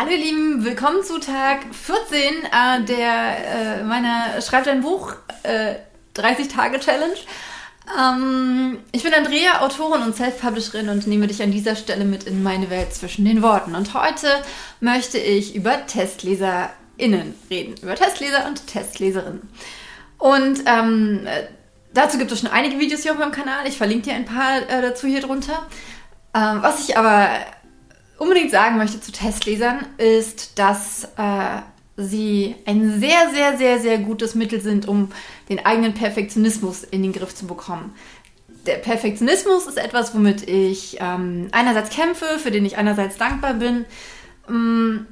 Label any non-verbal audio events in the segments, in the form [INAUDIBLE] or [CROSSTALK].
Hallo ihr Lieben, willkommen zu Tag 14 äh, der äh, meiner Schreib dein Buch äh, 30 Tage Challenge. Ähm, ich bin Andrea, Autorin und Self-Publisherin und nehme dich an dieser Stelle mit in meine Welt zwischen den Worten. Und heute möchte ich über TestleserInnen reden, über Testleser und Testleserinnen. Und ähm, dazu gibt es schon einige Videos hier auf meinem Kanal. Ich verlinke dir ein paar äh, dazu hier drunter. Ähm, was ich aber unbedingt sagen möchte zu Testlesern, ist, dass äh, sie ein sehr, sehr, sehr, sehr gutes Mittel sind, um den eigenen Perfektionismus in den Griff zu bekommen. Der Perfektionismus ist etwas, womit ich ähm, einerseits kämpfe, für den ich einerseits dankbar bin. Ähm,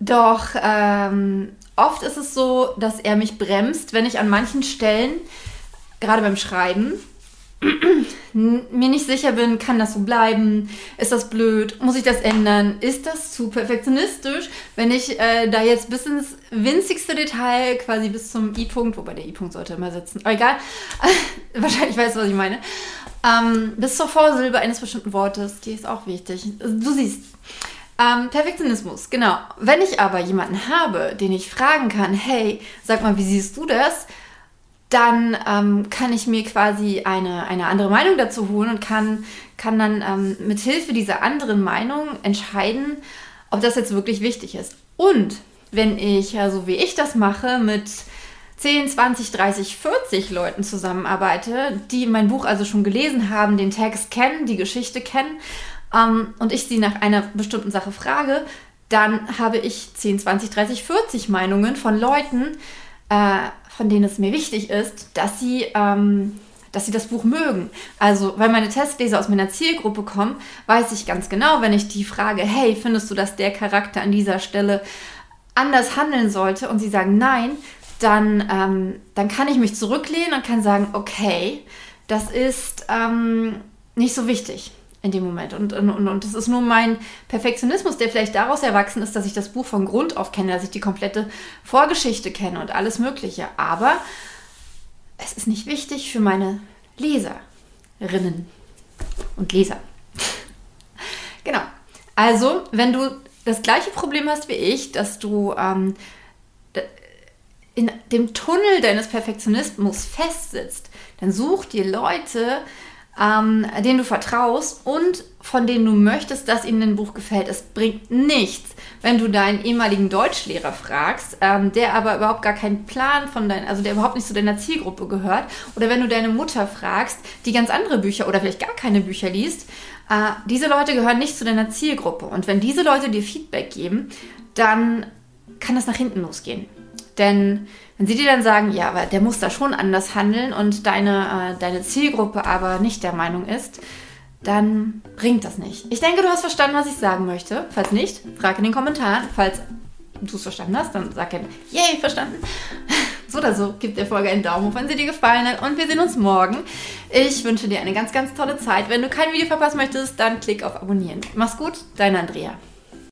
doch ähm, oft ist es so, dass er mich bremst, wenn ich an manchen Stellen, gerade beim Schreiben, mir nicht sicher bin, kann das so bleiben? Ist das blöd? Muss ich das ändern? Ist das zu perfektionistisch, wenn ich äh, da jetzt bis ins winzigste Detail, quasi bis zum I-Punkt, wobei der I-Punkt sollte immer sitzen, aber egal, [LAUGHS] wahrscheinlich weißt du, was ich meine, ähm, bis zur Vorsilbe eines bestimmten Wortes, die ist auch wichtig. Du siehst. Ähm, Perfektionismus, genau. Wenn ich aber jemanden habe, den ich fragen kann, hey, sag mal, wie siehst du das? Dann ähm, kann ich mir quasi eine, eine andere Meinung dazu holen und kann, kann dann ähm, mit Hilfe dieser anderen Meinung entscheiden, ob das jetzt wirklich wichtig ist. Und wenn ich, so wie ich das mache, mit 10, 20, 30, 40 Leuten zusammenarbeite, die mein Buch also schon gelesen haben, den Text kennen, die Geschichte kennen, ähm, und ich sie nach einer bestimmten Sache frage, dann habe ich 10, 20, 30, 40 Meinungen von Leuten, äh, von denen es mir wichtig ist, dass sie, ähm, dass sie das Buch mögen. Also, weil meine Testleser aus meiner Zielgruppe kommen, weiß ich ganz genau, wenn ich die frage, hey, findest du, dass der Charakter an dieser Stelle anders handeln sollte und sie sagen nein, dann, ähm, dann kann ich mich zurücklehnen und kann sagen, okay, das ist ähm, nicht so wichtig in dem Moment. Und, und, und das ist nur mein Perfektionismus, der vielleicht daraus erwachsen ist, dass ich das Buch von Grund auf kenne, dass ich die komplette Vorgeschichte kenne und alles Mögliche. Aber es ist nicht wichtig für meine Leserinnen und Leser. [LAUGHS] genau. Also, wenn du das gleiche Problem hast wie ich, dass du ähm, in dem Tunnel deines Perfektionismus festsitzt, dann such dir Leute, ähm, denen du vertraust und von denen du möchtest, dass ihnen ein Buch gefällt. Es bringt nichts, wenn du deinen ehemaligen Deutschlehrer fragst, ähm, der aber überhaupt gar keinen Plan von deinem, also der überhaupt nicht zu deiner Zielgruppe gehört, oder wenn du deine Mutter fragst, die ganz andere Bücher oder vielleicht gar keine Bücher liest. Äh, diese Leute gehören nicht zu deiner Zielgruppe. Und wenn diese Leute dir Feedback geben, dann kann das nach hinten losgehen. Denn wenn sie dir dann sagen, ja, aber der muss da schon anders handeln und deine, äh, deine Zielgruppe aber nicht der Meinung ist, dann bringt das nicht. Ich denke, du hast verstanden, was ich sagen möchte. Falls nicht, frag in den Kommentaren. Falls du es verstanden hast, dann sag gerne, yay, verstanden. [LAUGHS] So oder so, gib der Folge einen Daumen hoch, wenn sie dir gefallen hat. Und wir sehen uns morgen. Ich wünsche dir eine ganz, ganz tolle Zeit. Wenn du kein Video verpassen möchtest, dann klick auf Abonnieren. Mach's gut, deine Andrea.